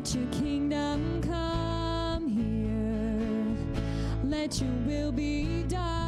Let your kingdom come here. Let your will be done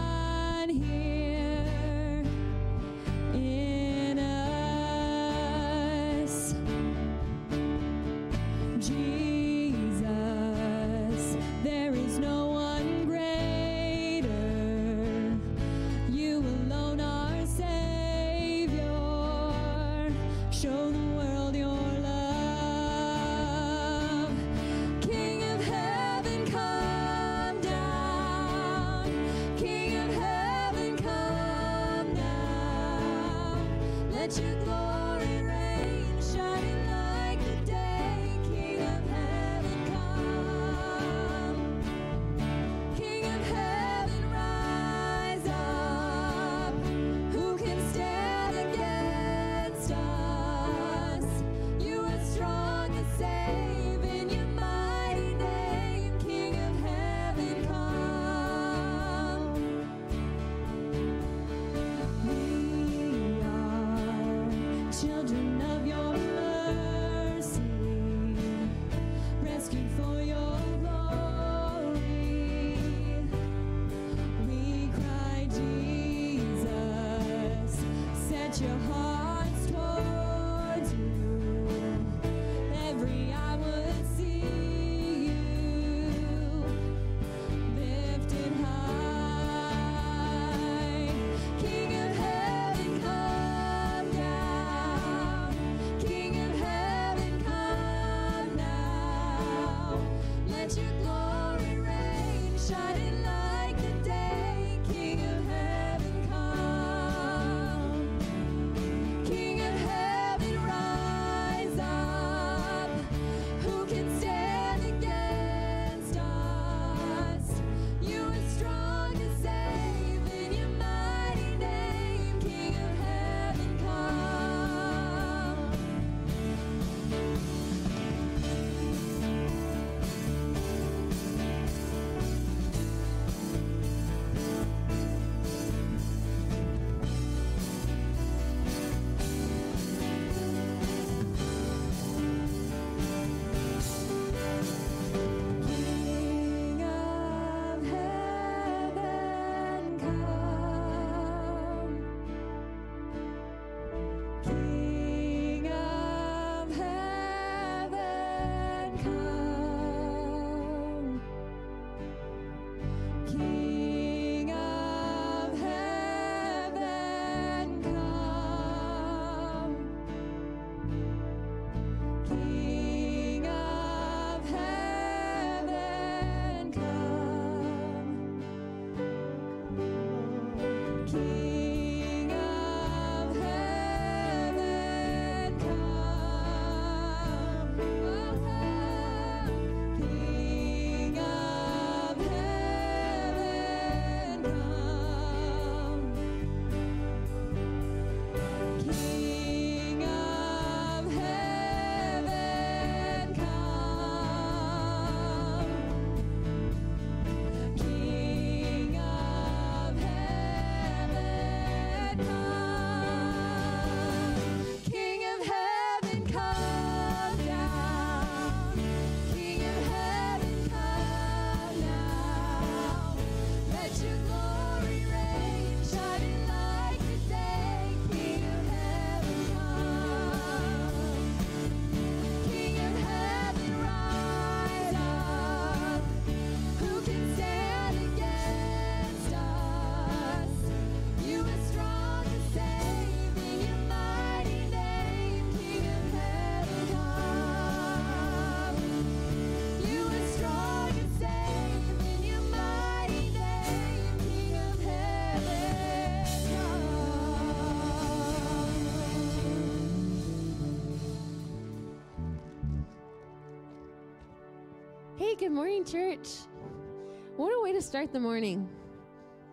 start the morning.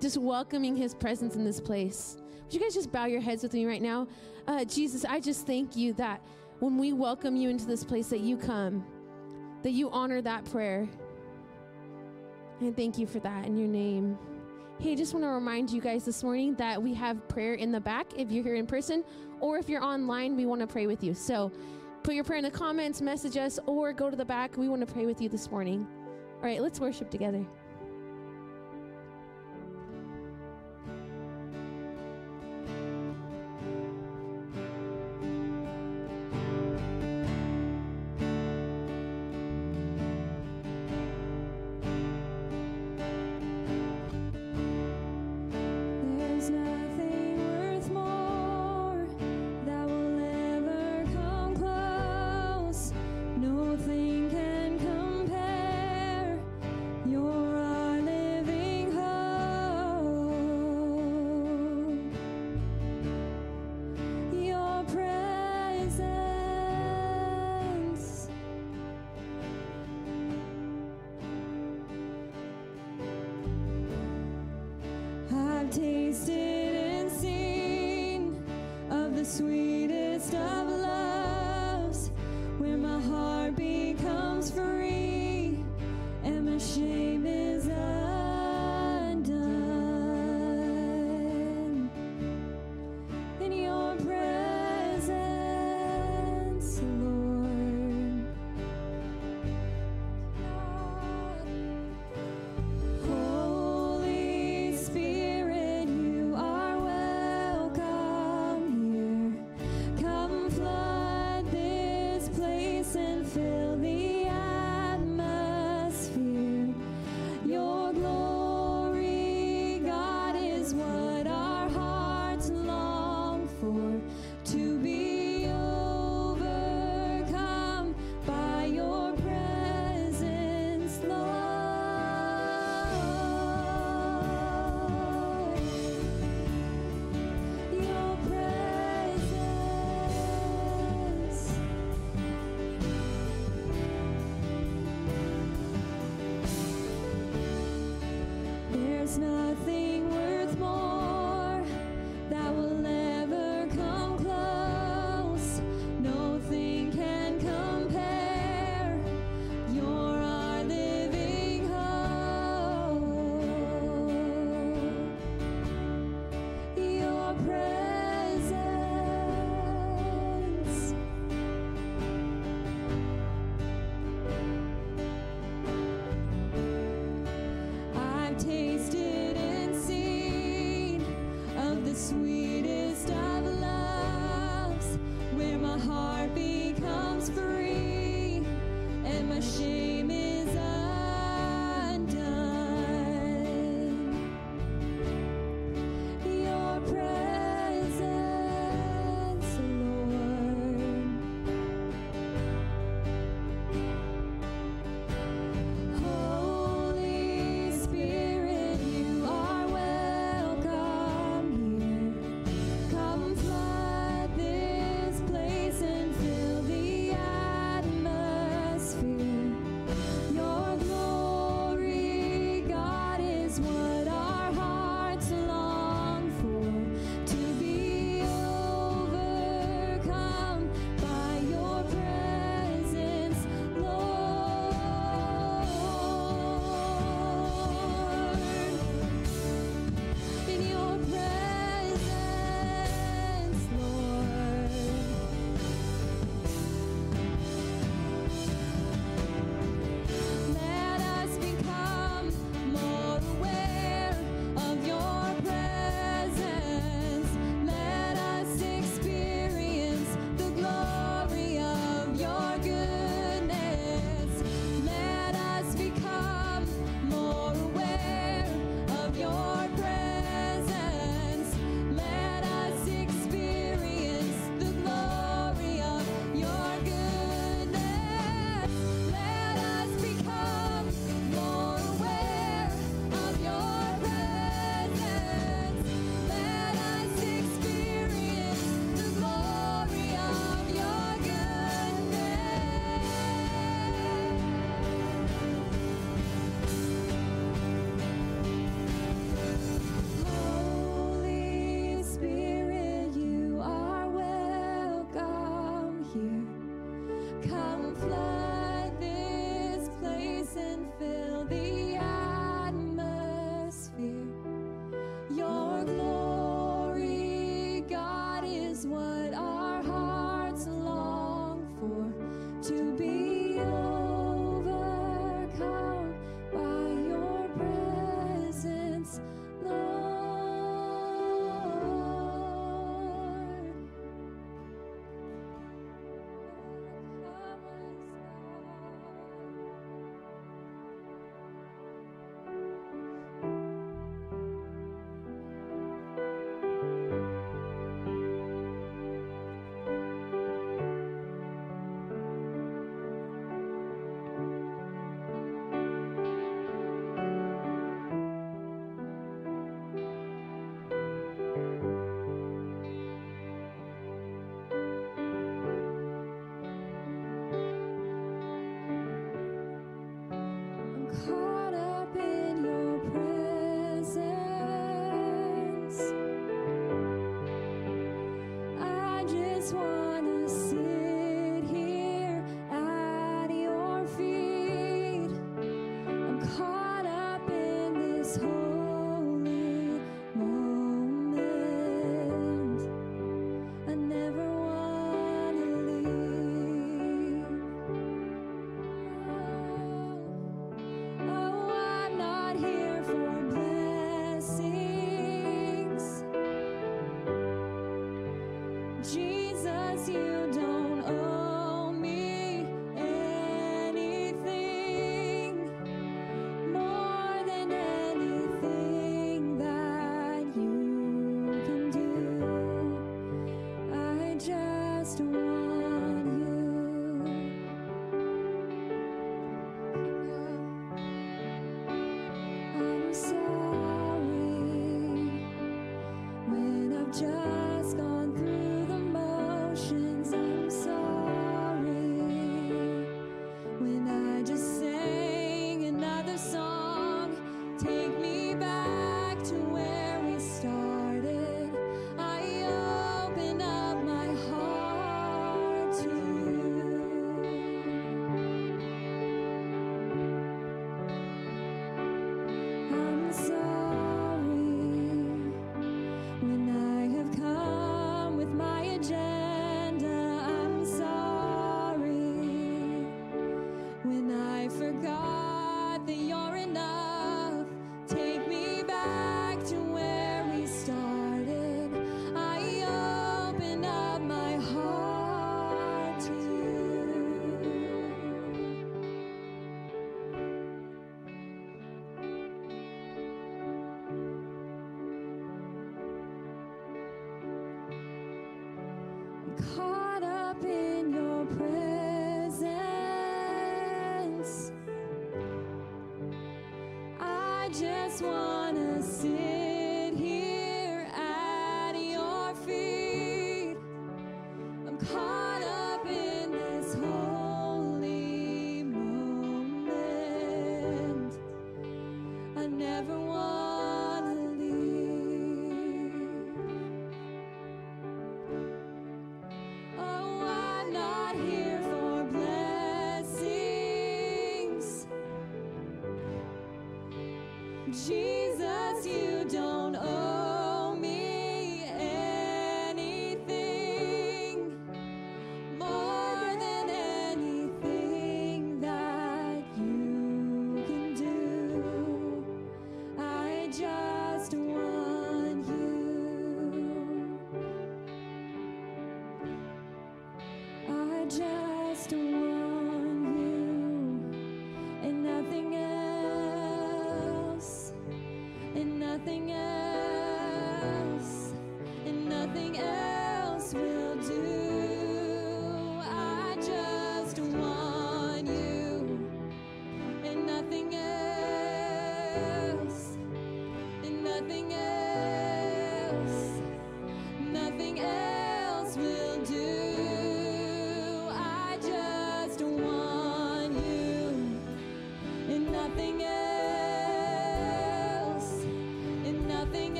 Just welcoming his presence in this place. Would you guys just bow your heads with me right now? Uh, Jesus, I just thank you that when we welcome you into this place, that you come, that you honor that prayer. And thank you for that in your name. Hey, I just want to remind you guys this morning that we have prayer in the back if you're here in person, or if you're online, we want to pray with you. So Put your prayer in the comments, message us, or go to the back. We want to pray with you this morning. All right, let's worship together. Nothing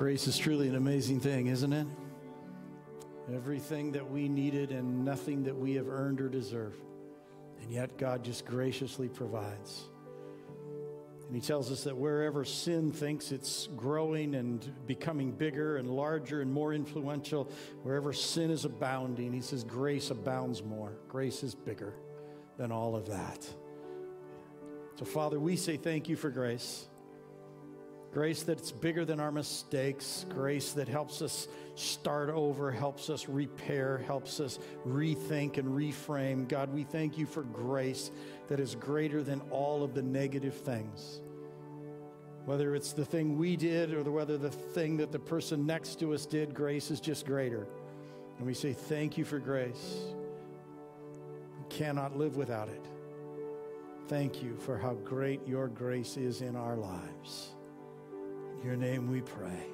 Grace is truly an amazing thing, isn't it? Everything that we needed and nothing that we have earned or deserve. And yet God just graciously provides. And he tells us that wherever sin thinks it's growing and becoming bigger and larger and more influential, wherever sin is abounding, he says grace abounds more. Grace is bigger than all of that. So, Father, we say thank you for grace. Grace that's bigger than our mistakes. Grace that helps us start over, helps us repair, helps us rethink and reframe. God, we thank you for grace that is greater than all of the negative things. Whether it's the thing we did or whether the thing that the person next to us did, grace is just greater. And we say, Thank you for grace. We cannot live without it. Thank you for how great your grace is in our lives. Your name we pray.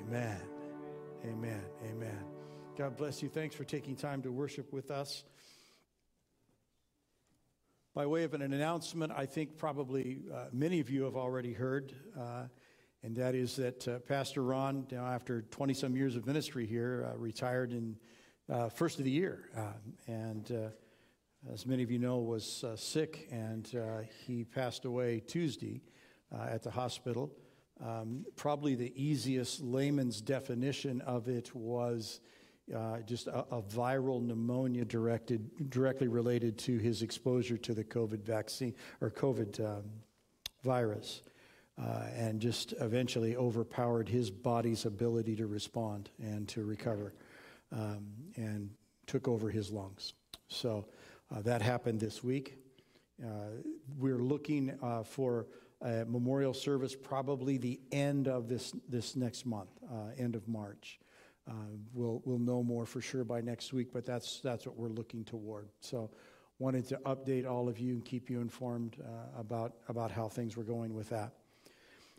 Amen. Amen. Amen. God bless you. Thanks for taking time to worship with us. By way of an announcement, I think probably uh, many of you have already heard, uh, and that is that uh, Pastor Ron, now after 20 some years of ministry here, uh, retired in uh, first of the year. Uh, and as many of you know, was sick, and he passed away Tuesday at the hospital. Um, probably the easiest layman's definition of it was uh, just a, a, viral pneumonia directed, directly related to his exposure to the COVID vaccine or COVID um, virus, uh, and just eventually overpowered his body's ability to respond and to recover, um, and took over his lungs. So uh, that happened this week. Uh, we're looking uh, for memorial service probably the end of this, this next month, uh, end of March. Uh, we'll, we'll know more for sure by next week, but that's, that's what we're looking toward. So, wanted to update all of you and keep you informed uh, about, about how things were going with that.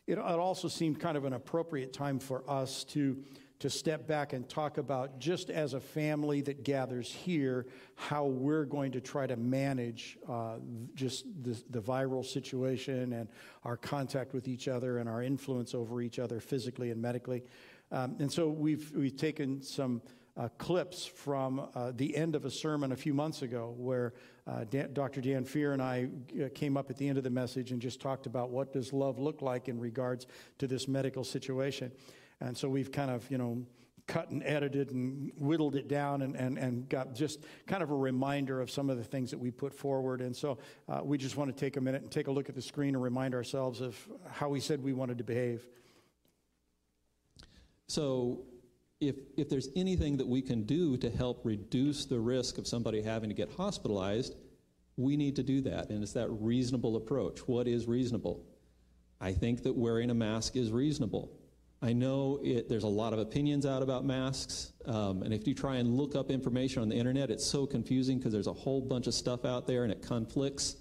It, it also seemed kind of an appropriate time for us to, to step back and talk about, just as a family that gathers here, how we're going to try to manage uh, just the, the viral situation and our contact with each other and our influence over each other physically and medically. Um, and so we've, we've taken some uh, clips from uh, the end of a sermon a few months ago where uh, Dan, Dr. Dan Fear and I uh, came up at the end of the message and just talked about what does love look like in regards to this medical situation. And so we've kind of, you know, cut and edited and whittled it down and, and, and got just kind of a reminder of some of the things that we put forward. And so uh, we just want to take a minute and take a look at the screen and remind ourselves of how we said we wanted to behave. So, if, if there's anything that we can do to help reduce the risk of somebody having to get hospitalized, we need to do that. And it's that reasonable approach. What is reasonable? I think that wearing a mask is reasonable. I know it, there's a lot of opinions out about masks, um, and if you try and look up information on the internet, it's so confusing because there's a whole bunch of stuff out there and it conflicts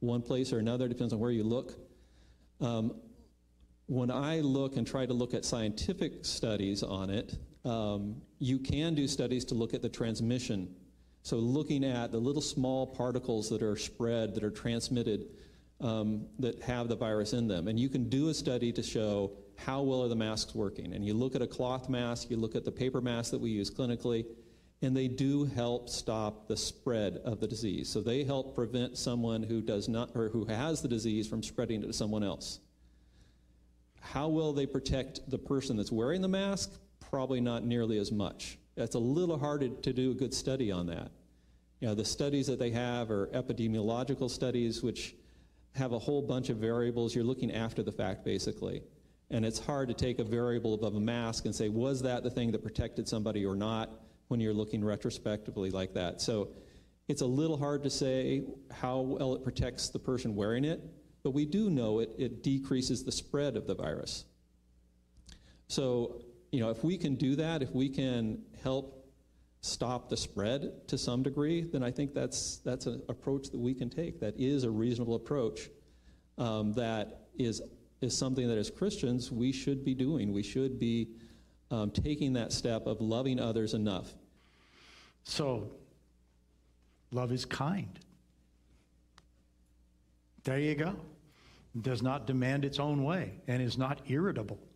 one place or another, depends on where you look. Um, when I look and try to look at scientific studies on it, um, you can do studies to look at the transmission. So, looking at the little small particles that are spread, that are transmitted, um, that have the virus in them. And you can do a study to show how well are the masks working. And you look at a cloth mask, you look at the paper mask that we use clinically, and they do help stop the spread of the disease. So, they help prevent someone who does not or who has the disease from spreading it to someone else. How will they protect the person that's wearing the mask? Probably not nearly as much. It's a little hard to do a good study on that. You know, the studies that they have are epidemiological studies, which have a whole bunch of variables. You're looking after the fact, basically. And it's hard to take a variable above a mask and say, was that the thing that protected somebody or not when you're looking retrospectively like that. So it's a little hard to say how well it protects the person wearing it but we do know it, it decreases the spread of the virus. So, you know, if we can do that, if we can help stop the spread to some degree, then I think that's, that's an approach that we can take. That is a reasonable approach um, that is, is something that as Christians we should be doing. We should be um, taking that step of loving others enough. So, love is kind. There you go does not demand its own way and is not irritable.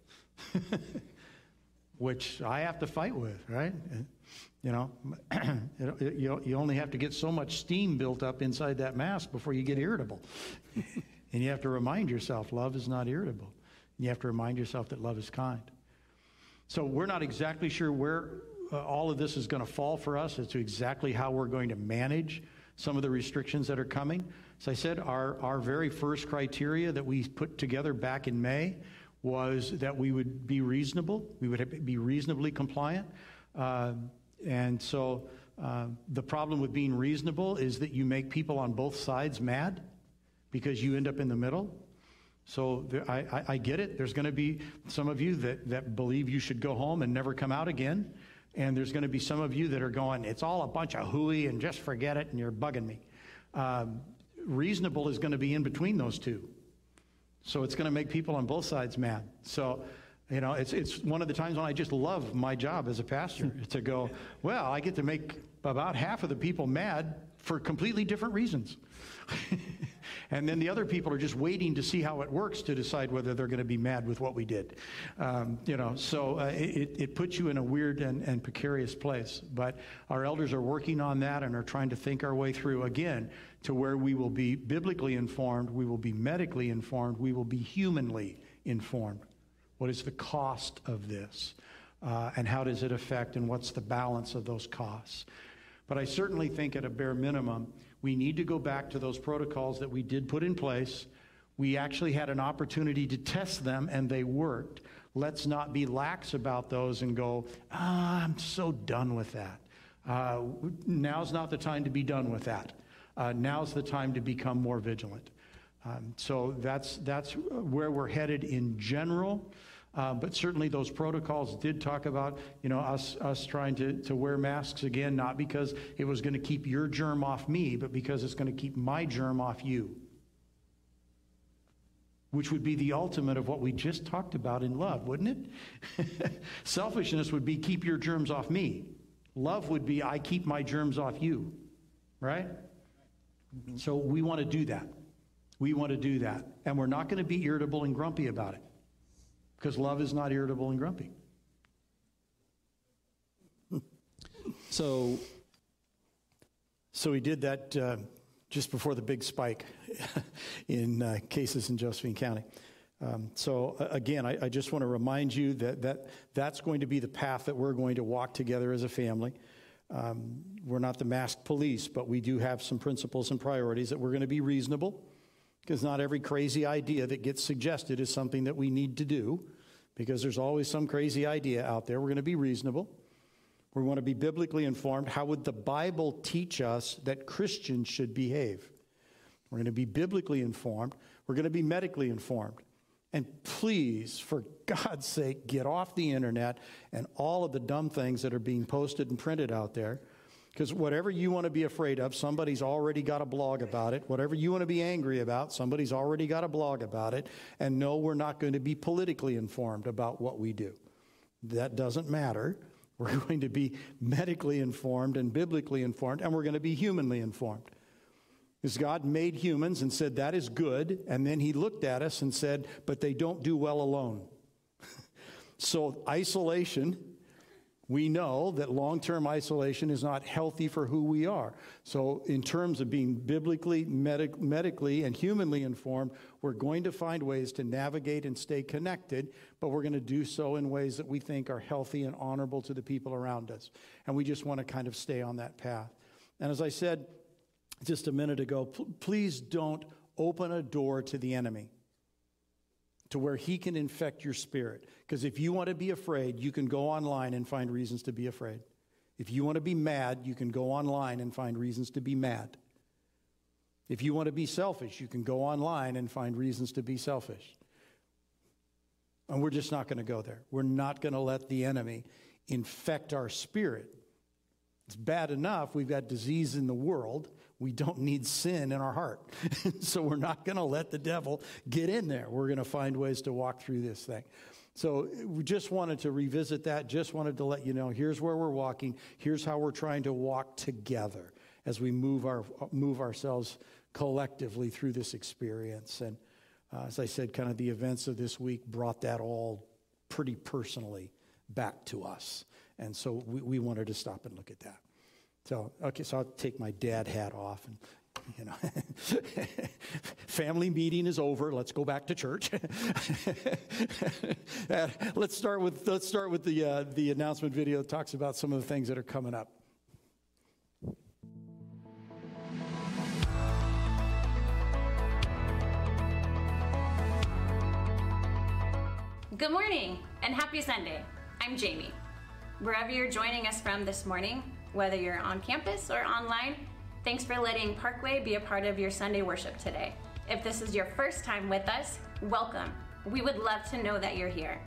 which I have to fight with, right? You know, you, you only have to get so much steam built up inside that mask before you get irritable. and you have to remind yourself love is not irritable. You have to remind yourself that love is kind. So we're not exactly sure where uh, all of this is going to fall for us as to exactly how we're going to manage some of the restrictions that are coming. As I said, our, our very first criteria that we put together back in May was that we would be reasonable, we would be reasonably compliant. Uh, and so uh, the problem with being reasonable is that you make people on both sides mad because you end up in the middle. So there, I, I, I, get it. There's going to be some of you that, that believe you should go home and never come out again. And there's going to be some of you that are going, it's all a bunch of hooey and just forget it and you're bugging me. Um, reasonable is going to be in between those two. So it's going to make people on both sides mad. So, you know, it's, it's one of the times when I just love my job as a pastor to go, well, I get to make about half of the people mad for completely different reasons. and then the other people are just waiting to see how it works to decide whether they're going to be mad with what we did. Um, you know, so uh, it, it puts you in a weird and, and precarious place. But our elders are working on that and are trying to think our way through again to where we will be biblically informed, we will be medically informed, we will be humanly informed. What is the cost of this? Uh, and how does it affect, and what's the balance of those costs? But I certainly think, at a bare minimum, we need to go back to those protocols that we did put in place. We actually had an opportunity to test them and they worked. Let's not be lax about those and go, ah, I'm so done with that. Uh, now's not the time to be done with that. Uh, now's the time to become more vigilant. Um, so that's, that's where we're headed in general. Uh, but certainly those protocols did talk about, you know, us, us trying to, to wear masks again, not because it was going to keep your germ off me, but because it's going to keep my germ off you. Which would be the ultimate of what we just talked about in love, wouldn't it? Selfishness would be keep your germs off me. Love would be I keep my germs off you. Right? So we want to do that. We want to do that. And we're not going to be irritable and grumpy about it because love is not irritable and grumpy. so, so we did that uh, just before the big spike in uh, cases in Josephine County. Um, so again, I, I, just want to remind you that, that that's going to be the path that we're going to walk together as a family. Um, we're not the masked police, but we do have some principles and priorities that we're going to be reasonable because not every crazy idea that gets suggested is something that we need to do, because there's always some crazy idea out there. We're going to be reasonable. We want to be biblically informed. How would the Bible teach us that Christians should behave? We're going to be biblically informed. We're going to be medically informed. And please, for God's sake, get off the internet and all of the dumb things that are being posted and printed out there. Because whatever you want to be afraid of, somebody's already got a blog about it. Whatever you want to be angry about, somebody's already got a blog about it. And no, we're not going to be politically informed about what we do. That doesn't matter. We're going to be medically informed and biblically informed, and we're going to be humanly informed. Because God made humans and said, that is good. And then he looked at us and said, but they don't do well alone. so isolation we know that long term isolation is not healthy for who we are. So, in terms of being biblically, medic- medically, and humanly informed, we're going to find ways to navigate and stay connected, but we're going to do so in ways that we think are healthy and honorable to the people around us. And we just want to kind of stay on that path. And as I said just a minute ago, p- please don't open a door to the enemy to where he can infect your spirit. Because if you want to be afraid, you can go online and find reasons to be afraid. If you want to be mad, you can go online and find reasons to be mad. If you want to be selfish, you can go online and find reasons to be selfish. And we're just not going to go there. We're not going to let the enemy infect our spirit. It's bad enough we've got disease in the world we don't need sin in our heart. so we're not going to let the devil get in there. We're going to find ways to walk through this thing. So we just wanted to revisit that, just wanted to let you know here's where we're walking, here's how we're trying to walk together as we move, our, move ourselves collectively through this experience. And uh, as I said, kind of the events of this week brought that all pretty personally back to us. And so we, we wanted to stop and look at that. So, okay, so I'll take my dad hat off and you know family meeting is over let's go back to church Uh, let's start with let's start with the uh, the announcement video that talks about some of the things that are coming up Good morning and happy Sunday. I'm Jamie. Wherever you're joining us from this morning, whether you're on campus or online, thanks for letting Parkway be a part of your Sunday worship today. If this is your first time with us, welcome. We would love to know that you're here.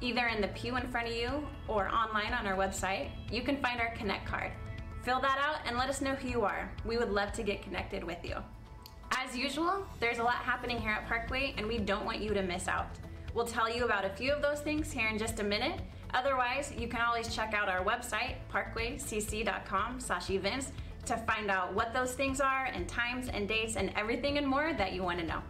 Either in the pew in front of you or online on our website, you can find our Connect card. Fill that out and let us know who you are. We would love to get connected with you. As usual, there's a lot happening here at Parkway, and we don't want you to miss out. We'll tell you about a few of those things here in just a minute. Otherwise, you can always check out our website, parkwaycc.com/events, to find out what those things are and times and dates and everything and more that you want to know.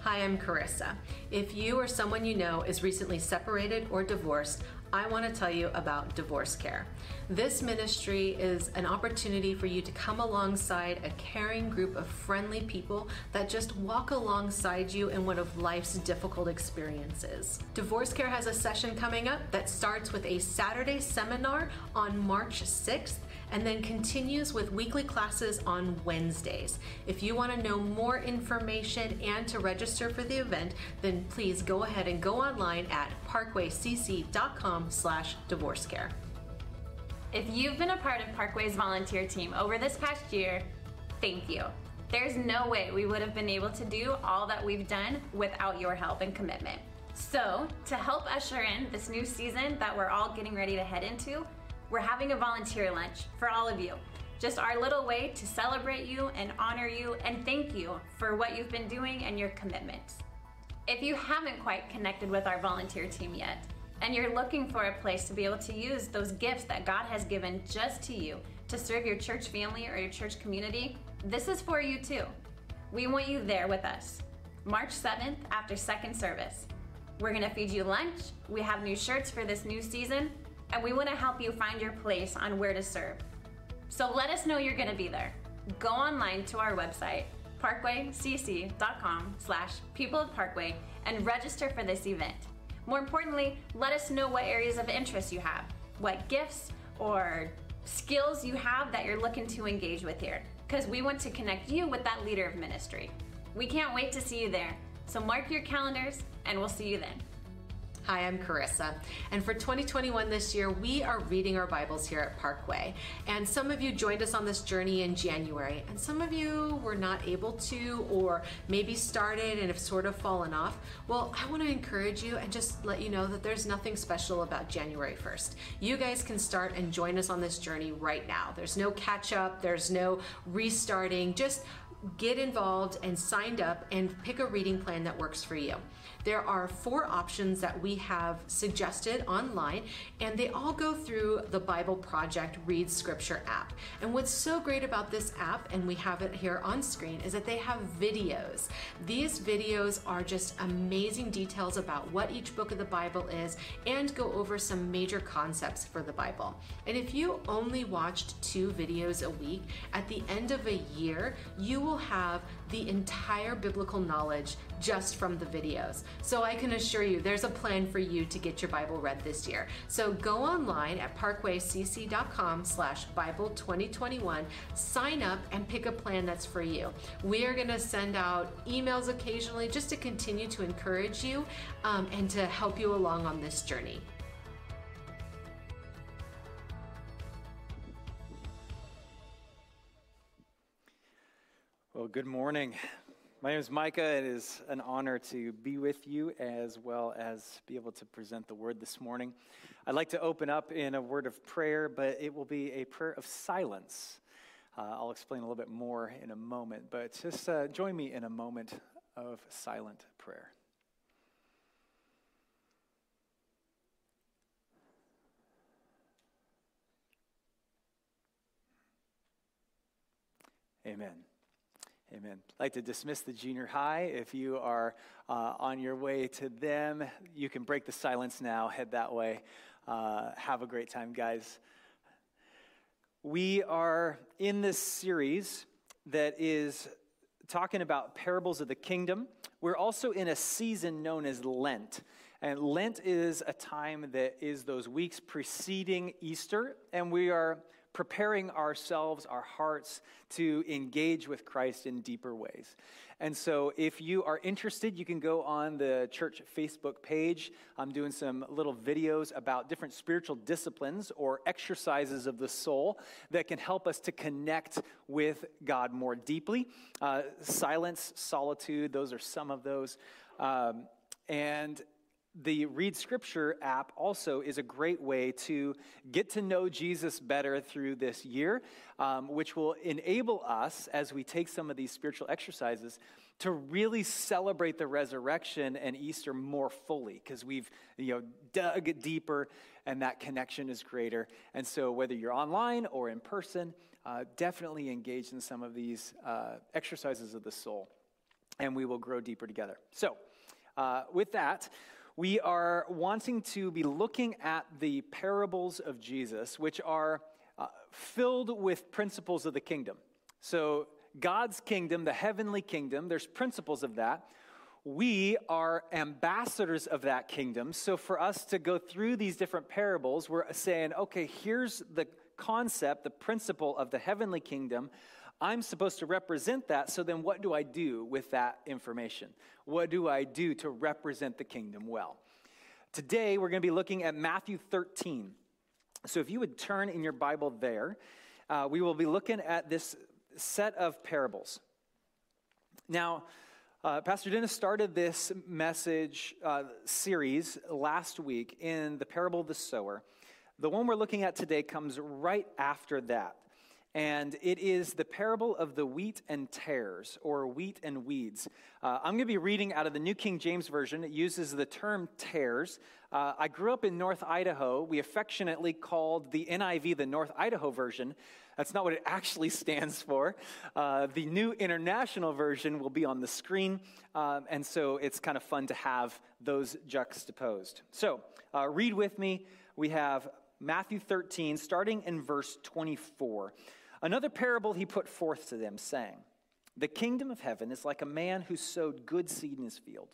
Hi, I'm Carissa. If you or someone you know is recently separated or divorced, I want to tell you about Divorce Care. This ministry is an opportunity for you to come alongside a caring group of friendly people that just walk alongside you in one of life's difficult experiences. Divorce Care has a session coming up that starts with a Saturday seminar on March 6th and then continues with weekly classes on Wednesdays. If you want to know more information and to register for the event, then please go ahead and go online at parkwaycc.com slash divorcecare. If you've been a part of Parkway's volunteer team over this past year, thank you. There's no way we would have been able to do all that we've done without your help and commitment. So, to help usher in this new season that we're all getting ready to head into, we're having a volunteer lunch for all of you. Just our little way to celebrate you and honor you and thank you for what you've been doing and your commitment. If you haven't quite connected with our volunteer team yet, and you're looking for a place to be able to use those gifts that God has given just to you to serve your church family or your church community, this is for you too. We want you there with us. March 7th after second service. We're to feed you lunch. We have new shirts for this new season, and we want to help you find your place on where to serve. So let us know you're going to be there. Go online to our website, parkwaycc.com slash people of Parkway, and register for this event. More importantly, let us know what areas of interest you have, what gifts or skills you have that you're looking to engage with here, because we want to connect you with that leader of ministry. We can't wait to see you there. So mark your calendars, and we'll see you then. Hi, I'm Carissa. And for 2021 this year, we are reading our Bibles here at Parkway. And some of you joined us on this journey in January, and some of you were not able to, or maybe started and have sort of fallen off. Well, I want to encourage you and just let you know that there's nothing special about January 1st. You guys can start and join us on this journey right now. There's no catch up, there's no restarting. Just get involved and signed up and pick a reading plan that works for you. There are four options that we have suggested online, and they all go through the Bible Project Read Scripture app. And what's so great about this app, and we have it here on screen, is that they have videos. These videos are just amazing details about what each book of the Bible is and go over some major concepts for the Bible. And if you only watched two videos a week, at the end of a year, you will have the entire biblical knowledge just from the videos. So I can assure you there's a plan for you to get your Bible read this year. So go online at parkwaycc.com slash Bible 2021, sign up and pick a plan that's for you. We are going to send out emails occasionally just to continue to encourage you um, and to help you along on this journey. Well, good morning. My name is Micah. It is an honor to be with you as well as be able to present the word this morning. I'd like to open up in a word of prayer, but it will be a prayer of silence. Uh, I'll explain a little bit more in a moment, but just uh, join me in a moment of silent prayer. Amen. Amen. I'd like to dismiss the junior high. If you are uh, on your way to them, you can break the silence now, head that way. Uh, have a great time, guys. We are in this series that is talking about parables of the kingdom. We're also in a season known as Lent. And Lent is a time that is those weeks preceding Easter, and we are preparing ourselves, our hearts, to engage with Christ in deeper ways. And so, if you are interested, you can go on the church Facebook page. I'm doing some little videos about different spiritual disciplines or exercises of the soul that can help us to connect with God more deeply. Uh, silence, solitude, those are some of those. Um, and the Read Scripture app also is a great way to get to know Jesus better through this year, um, which will enable us, as we take some of these spiritual exercises, to really celebrate the resurrection and Easter more fully, because we've you know dug deeper and that connection is greater. And so, whether you're online or in person, uh, definitely engage in some of these uh, exercises of the soul, and we will grow deeper together. So, uh, with that we are wanting to be looking at the parables of Jesus, which are uh, filled with principles of the kingdom. So, God's kingdom, the heavenly kingdom, there's principles of that. We are ambassadors of that kingdom. So, for us to go through these different parables, we're saying, okay, here's the concept, the principle of the heavenly kingdom. I'm supposed to represent that, so then what do I do with that information? What do I do to represent the kingdom well? Today, we're going to be looking at Matthew 13. So if you would turn in your Bible there, uh, we will be looking at this set of parables. Now, uh, Pastor Dennis started this message uh, series last week in the parable of the sower. The one we're looking at today comes right after that and it is the parable of the wheat and tares, or wheat and weeds. Uh, I'm going to be reading out of the New King James Version. It uses the term tares. Uh, I grew up in North Idaho. We affectionately called the NIV the North Idaho version. That's not what it actually stands for. Uh, the New International Version will be on the screen, um, and so it's kind of fun to have those juxtaposed. So, uh, read with me. We have Matthew 13, starting in verse 24. Another parable he put forth to them, saying, The kingdom of heaven is like a man who sowed good seed in his field.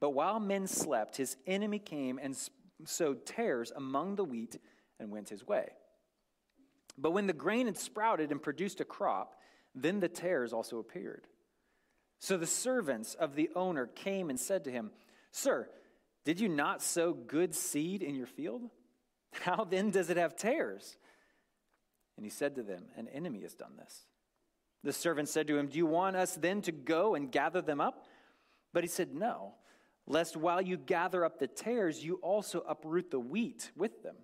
But while men slept, his enemy came and sowed tares among the wheat and went his way. But when the grain had sprouted and produced a crop, then the tares also appeared. So the servants of the owner came and said to him, Sir, did you not sow good seed in your field? How then does it have tares? And he said to them, An enemy has done this. The servant said to him, Do you want us then to go and gather them up? But he said, No, lest while you gather up the tares, you also uproot the wheat with them.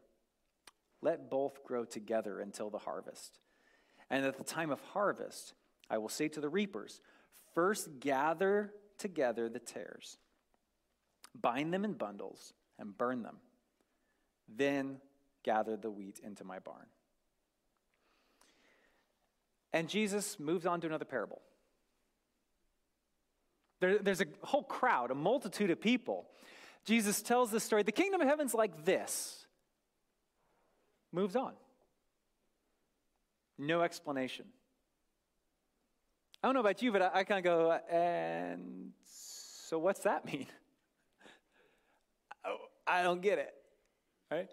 Let both grow together until the harvest. And at the time of harvest, I will say to the reapers, First gather together the tares, bind them in bundles, and burn them. Then gather the wheat into my barn. And Jesus moves on to another parable. There, there's a whole crowd, a multitude of people. Jesus tells this story. The kingdom of heaven's like this. Moves on. No explanation. I don't know about you, but I, I kind of go, and so what's that mean? Oh, I don't get it. Right?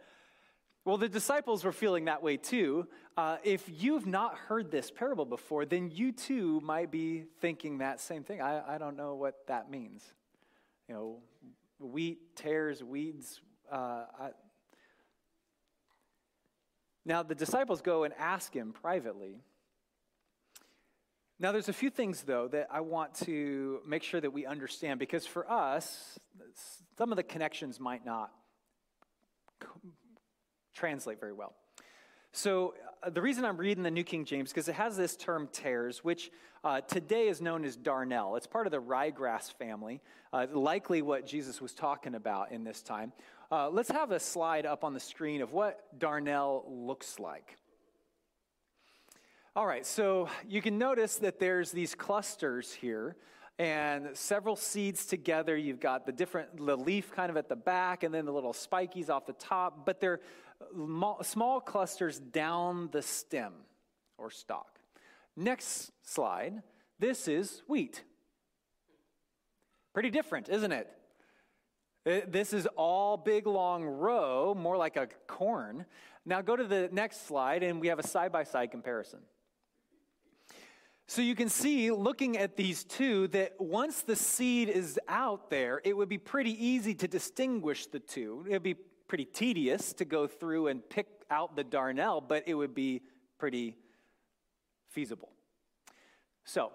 Well, the disciples were feeling that way too. Uh, if you've not heard this parable before, then you too might be thinking that same thing. I, I don't know what that means. You know, wheat, tares, weeds. Uh, I... Now, the disciples go and ask him privately. Now, there's a few things, though, that I want to make sure that we understand because for us, some of the connections might not translate very well. So, uh, the reason I'm reading the New King James because it has this term tares, which uh, today is known as darnel. It's part of the ryegrass family, uh, likely what Jesus was talking about in this time. Uh, let's have a slide up on the screen of what darnel looks like. All right, so you can notice that there's these clusters here and several seeds together. You've got the different, the leaf kind of at the back and then the little spikies off the top, but they're small clusters down the stem or stalk. Next slide. This is wheat. Pretty different, isn't it? Uh, This is all big long row, more like a corn. Now go to the next slide, and we have a side by side comparison. So you can see, looking at these two, that once the seed is out there, it would be pretty easy to distinguish the two. It would be pretty tedious to go through and pick out the darnel, but it would be pretty feasible. So,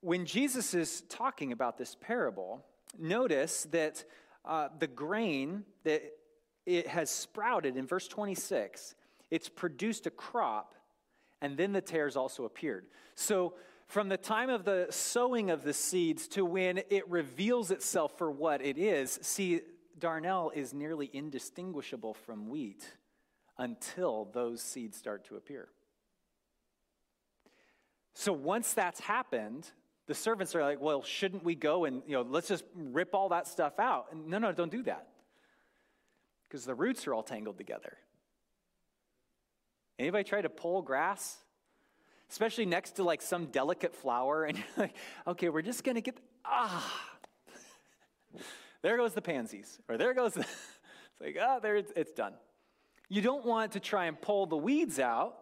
when Jesus is talking about this parable, notice that uh, the grain that it has sprouted in verse 26, it's produced a crop, and then the tares also appeared. So, from the time of the sowing of the seeds to when it reveals itself for what it is, see, darnel is nearly indistinguishable from wheat until those seeds start to appear. So once that's happened, the servants are like, well, shouldn't we go and, you know, let's just rip all that stuff out? And no, no, don't do that. Because the roots are all tangled together. Anybody try to pull grass? Especially next to like some delicate flower, and you're like, okay, we're just gonna get, ah. There goes the pansies, or there goes the, it's like, ah, there it's, it's done. You don't want to try and pull the weeds out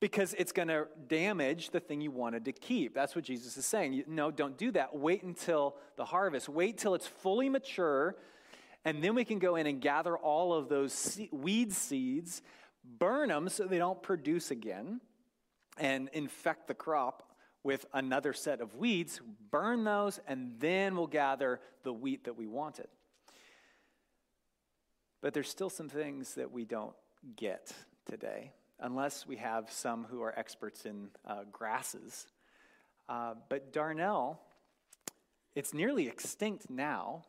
because it's going to damage the thing you wanted to keep. That's what Jesus is saying. You, no, don't do that. Wait until the harvest. Wait till it's fully mature, and then we can go in and gather all of those se- weed seeds, burn them so they don't produce again, and infect the crop with another set of weeds. Burn those, and then we'll gather the wheat that we wanted. But there's still some things that we don't get today unless we have some who are experts in uh, grasses. Uh, but darnel, it's nearly extinct now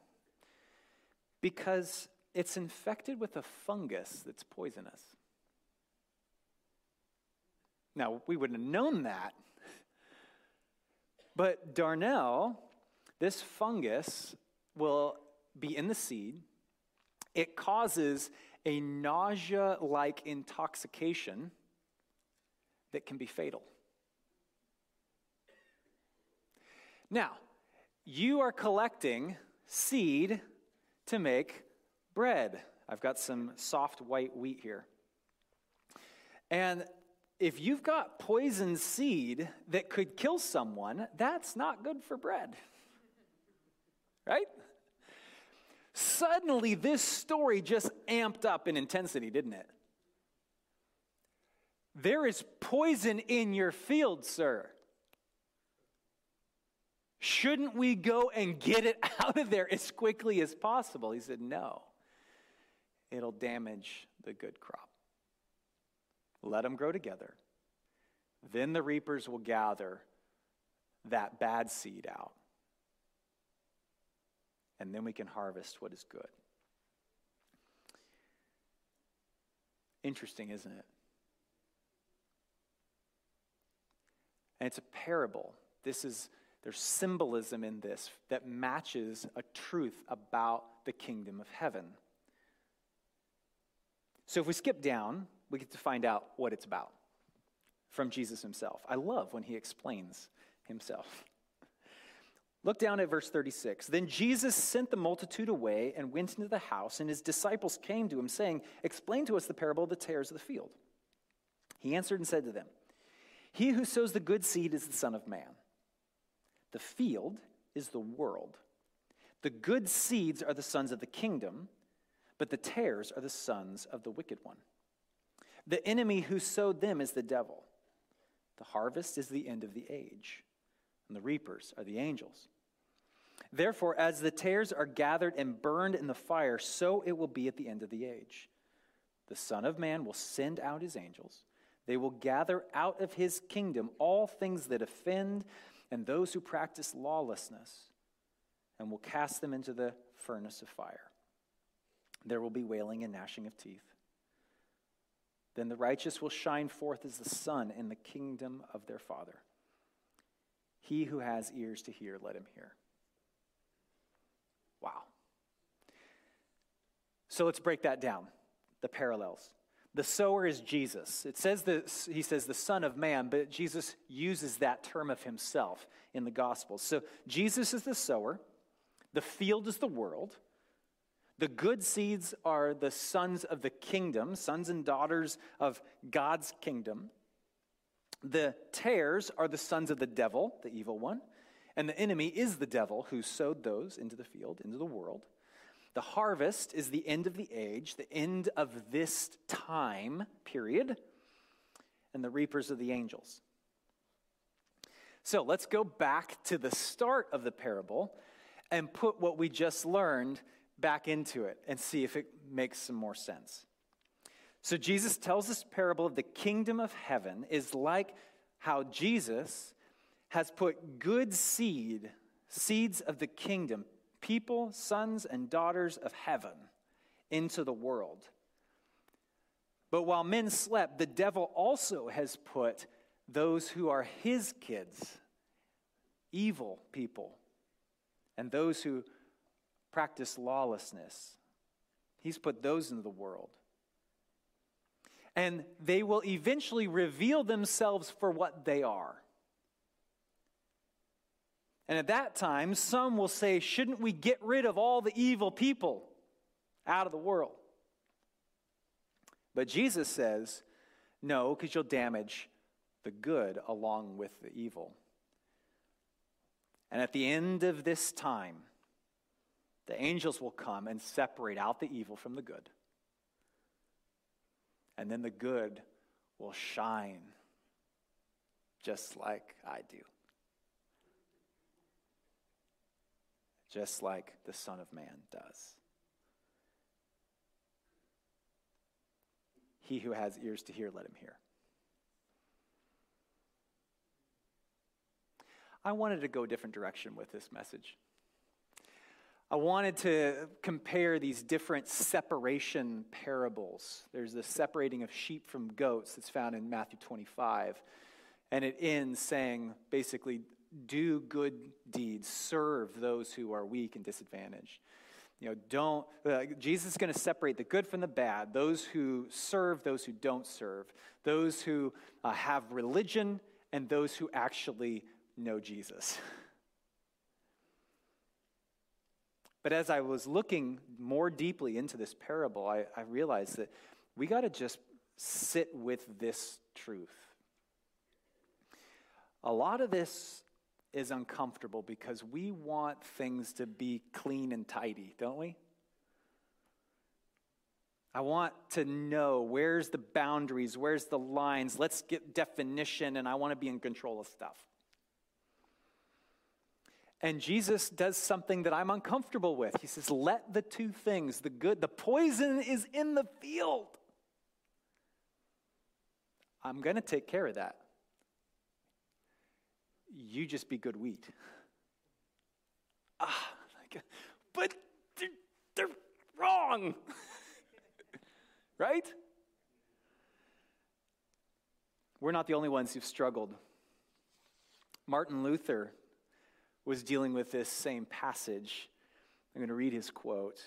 because it's infected with a fungus that's poisonous. Now, we wouldn't have known that. But darnel, this fungus will be in the seed. It causes a nausea like intoxication that can be fatal. Now, you are collecting seed to make bread. I've got some soft white wheat here. And if you've got poison seed that could kill someone, that's not good for bread. Right? Suddenly, this story just amped up in intensity, didn't it? There is poison in your field, sir. Shouldn't we go and get it out of there as quickly as possible? He said, No. It'll damage the good crop. Let them grow together. Then the reapers will gather that bad seed out and then we can harvest what is good. Interesting, isn't it? And it's a parable. This is there's symbolism in this that matches a truth about the kingdom of heaven. So if we skip down, we get to find out what it's about from Jesus himself. I love when he explains himself. Look down at verse 36. Then Jesus sent the multitude away and went into the house, and his disciples came to him, saying, Explain to us the parable of the tares of the field. He answered and said to them, He who sows the good seed is the Son of Man. The field is the world. The good seeds are the sons of the kingdom, but the tares are the sons of the wicked one. The enemy who sowed them is the devil. The harvest is the end of the age and the reapers are the angels. Therefore, as the tares are gathered and burned in the fire, so it will be at the end of the age. The Son of Man will send out his angels. They will gather out of his kingdom all things that offend and those who practice lawlessness, and will cast them into the furnace of fire. There will be wailing and gnashing of teeth. Then the righteous will shine forth as the sun in the kingdom of their Father. He who has ears to hear, let him hear. Wow. So let's break that down the parallels. The sower is Jesus. It says that he says the Son of Man, but Jesus uses that term of himself in the Gospels. So Jesus is the sower, the field is the world. The good seeds are the sons of the kingdom, sons and daughters of God's kingdom. The tares are the sons of the devil, the evil one. And the enemy is the devil who sowed those into the field, into the world. The harvest is the end of the age, the end of this time period, and the reapers are the angels. So let's go back to the start of the parable and put what we just learned back into it and see if it makes some more sense. So, Jesus tells this parable of the kingdom of heaven is like how Jesus has put good seed, seeds of the kingdom, people, sons, and daughters of heaven, into the world. But while men slept, the devil also has put those who are his kids, evil people, and those who practice lawlessness. He's put those into the world. And they will eventually reveal themselves for what they are. And at that time, some will say, Shouldn't we get rid of all the evil people out of the world? But Jesus says, No, because you'll damage the good along with the evil. And at the end of this time, the angels will come and separate out the evil from the good. And then the good will shine just like I do. Just like the Son of Man does. He who has ears to hear, let him hear. I wanted to go a different direction with this message. I wanted to compare these different separation parables. There's the separating of sheep from goats that's found in Matthew 25. And it ends saying basically, do good deeds, serve those who are weak and disadvantaged. You know, don't, uh, Jesus is going to separate the good from the bad, those who serve, those who don't serve, those who uh, have religion, and those who actually know Jesus. But as I was looking more deeply into this parable, I, I realized that we got to just sit with this truth. A lot of this is uncomfortable because we want things to be clean and tidy, don't we? I want to know where's the boundaries, where's the lines, let's get definition, and I want to be in control of stuff. And Jesus does something that I'm uncomfortable with. He says, Let the two things, the good, the poison is in the field. I'm going to take care of that. You just be good wheat. Ah, but they're, they're wrong. right? We're not the only ones who've struggled. Martin Luther was dealing with this same passage. I'm going to read his quote.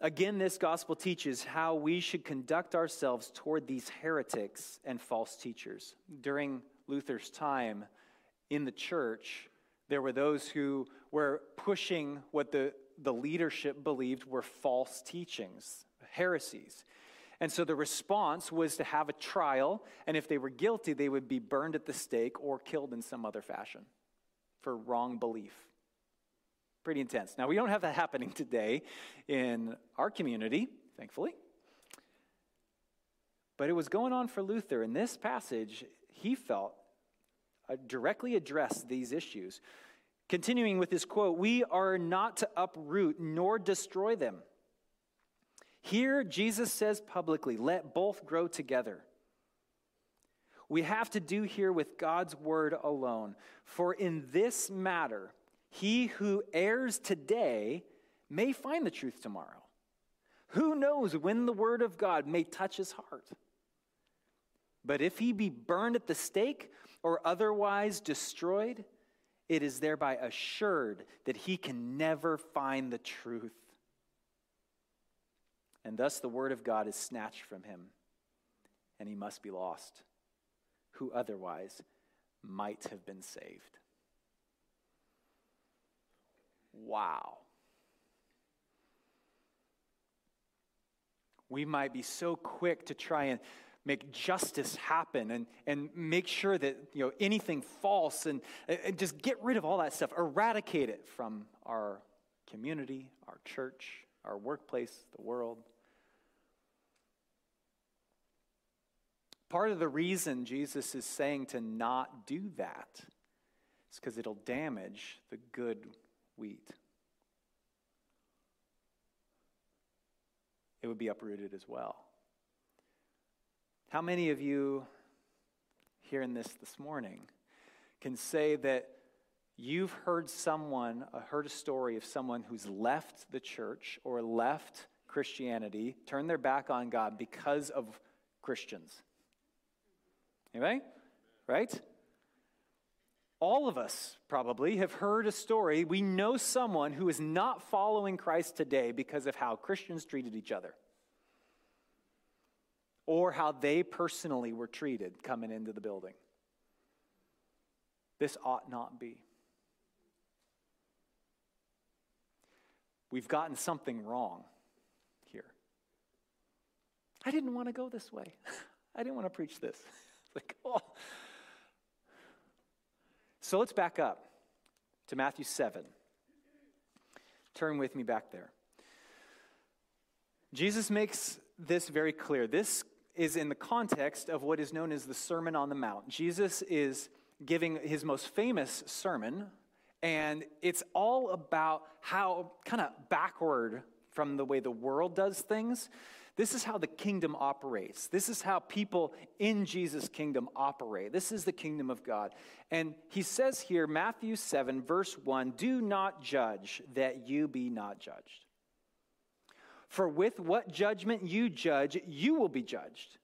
Again, this gospel teaches how we should conduct ourselves toward these heretics and false teachers. During Luther's time in the church, there were those who were pushing what the, the leadership believed were false teachings, heresies. And so the response was to have a trial, and if they were guilty, they would be burned at the stake or killed in some other fashion for wrong belief. Pretty intense. Now, we don't have that happening today in our community, thankfully. But it was going on for Luther. In this passage, he felt uh, directly addressed these issues. Continuing with this quote, we are not to uproot nor destroy them. Here, Jesus says publicly, let both grow together we have to do here with God's word alone. For in this matter, he who errs today may find the truth tomorrow. Who knows when the word of God may touch his heart? But if he be burned at the stake or otherwise destroyed, it is thereby assured that he can never find the truth. And thus the word of God is snatched from him, and he must be lost, who otherwise might have been saved. Wow. We might be so quick to try and make justice happen and, and make sure that you know anything false and, and just get rid of all that stuff eradicate it from our community our church our workplace the world part of the reason jesus is saying to not do that is because it'll damage the good wheat it would be uprooted as well how many of you hearing this this morning can say that you've heard someone, uh, heard a story of someone who's left the church or left Christianity, turned their back on God because of Christians? Anybody? Right? All of us probably have heard a story. We know someone who is not following Christ today because of how Christians treated each other or how they personally were treated coming into the building. This ought not be. We've gotten something wrong here. I didn't want to go this way. I didn't want to preach this. like, oh. So let's back up to Matthew 7. Turn with me back there. Jesus makes this very clear. This is in the context of what is known as the Sermon on the Mount. Jesus is giving his most famous sermon, and it's all about how kind of backward from the way the world does things. This is how the kingdom operates. This is how people in Jesus' kingdom operate. This is the kingdom of God. And he says here, Matthew 7, verse 1 Do not judge that you be not judged. For with what judgment you judge, you will be judged.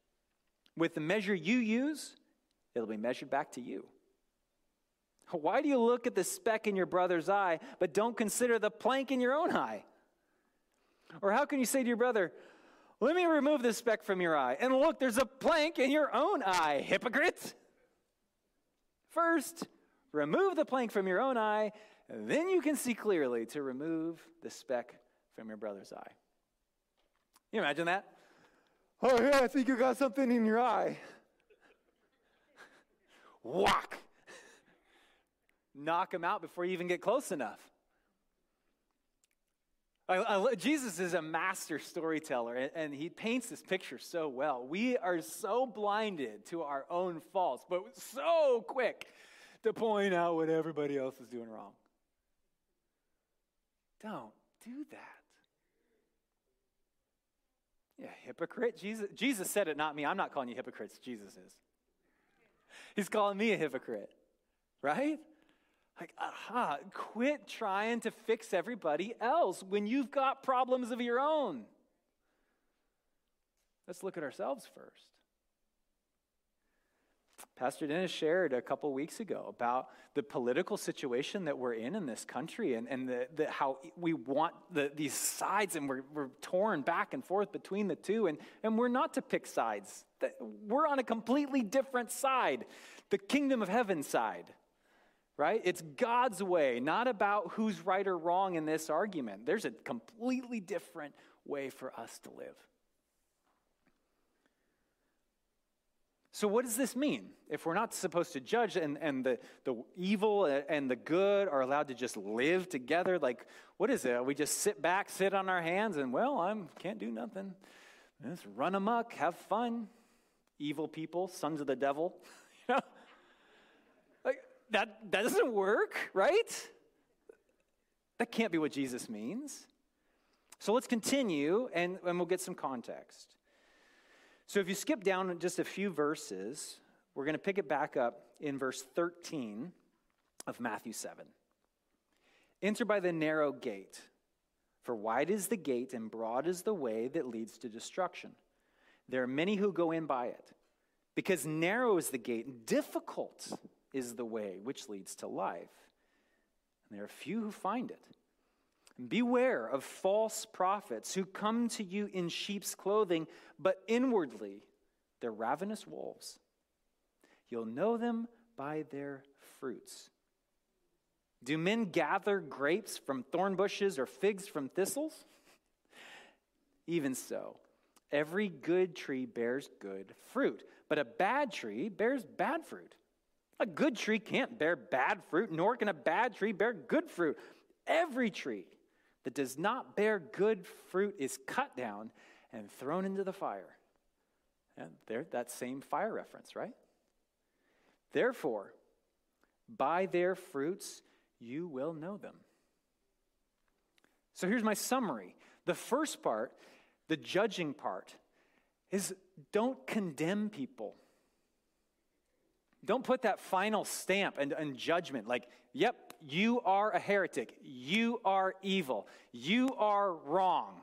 With the measure you use, it'll be measured back to you. Why do you look at the speck in your brother's eye, but don't consider the plank in your own eye? Or how can you say to your brother, Let me remove the speck from your eye, and look, there's a plank in your own eye, hypocrite? First, remove the plank from your own eye, then you can see clearly to remove the speck from your brother's eye. Can you imagine that? Oh, yeah, I think you got something in your eye. Whack! Knock him out before you even get close enough. I, I, Jesus is a master storyteller, and, and he paints this picture so well. We are so blinded to our own faults, but so quick to point out what everybody else is doing wrong. Don't do that. Yeah, hypocrite. Jesus, Jesus said it, not me. I'm not calling you hypocrites. Jesus is. He's calling me a hypocrite, right? Like, aha, quit trying to fix everybody else when you've got problems of your own. Let's look at ourselves first. Pastor Dennis shared a couple weeks ago about the political situation that we're in in this country and, and the, the, how we want the, these sides and we're, we're torn back and forth between the two. And, and we're not to pick sides, we're on a completely different side the kingdom of heaven side, right? It's God's way, not about who's right or wrong in this argument. There's a completely different way for us to live. So, what does this mean? If we're not supposed to judge and, and the, the evil and the good are allowed to just live together, like, what is it? We just sit back, sit on our hands, and, well, I can't do nothing. Just run amok, have fun. Evil people, sons of the devil. you know? That, that doesn't work, right? That can't be what Jesus means. So let's continue and, and we'll get some context. So if you skip down just a few verses, we're going to pick it back up in verse 13 of Matthew 7. Enter by the narrow gate. For wide is the gate and broad is the way that leads to destruction. There are many who go in by it. Because narrow is the gate and difficult is the way which leads to life. And there are few who find it. Beware of false prophets who come to you in sheep's clothing, but inwardly they're ravenous wolves. You'll know them by their fruits. Do men gather grapes from thorn bushes or figs from thistles? Even so, every good tree bears good fruit, but a bad tree bears bad fruit. A good tree can't bear bad fruit, nor can a bad tree bear good fruit. Every tree that does not bear good fruit is cut down and thrown into the fire. And there, that same fire reference, right? Therefore, by their fruits you will know them. So here's my summary. The first part, the judging part, is don't condemn people. Don't put that final stamp and, and, judgment like, yep, you are a heretic. You are evil. You are wrong.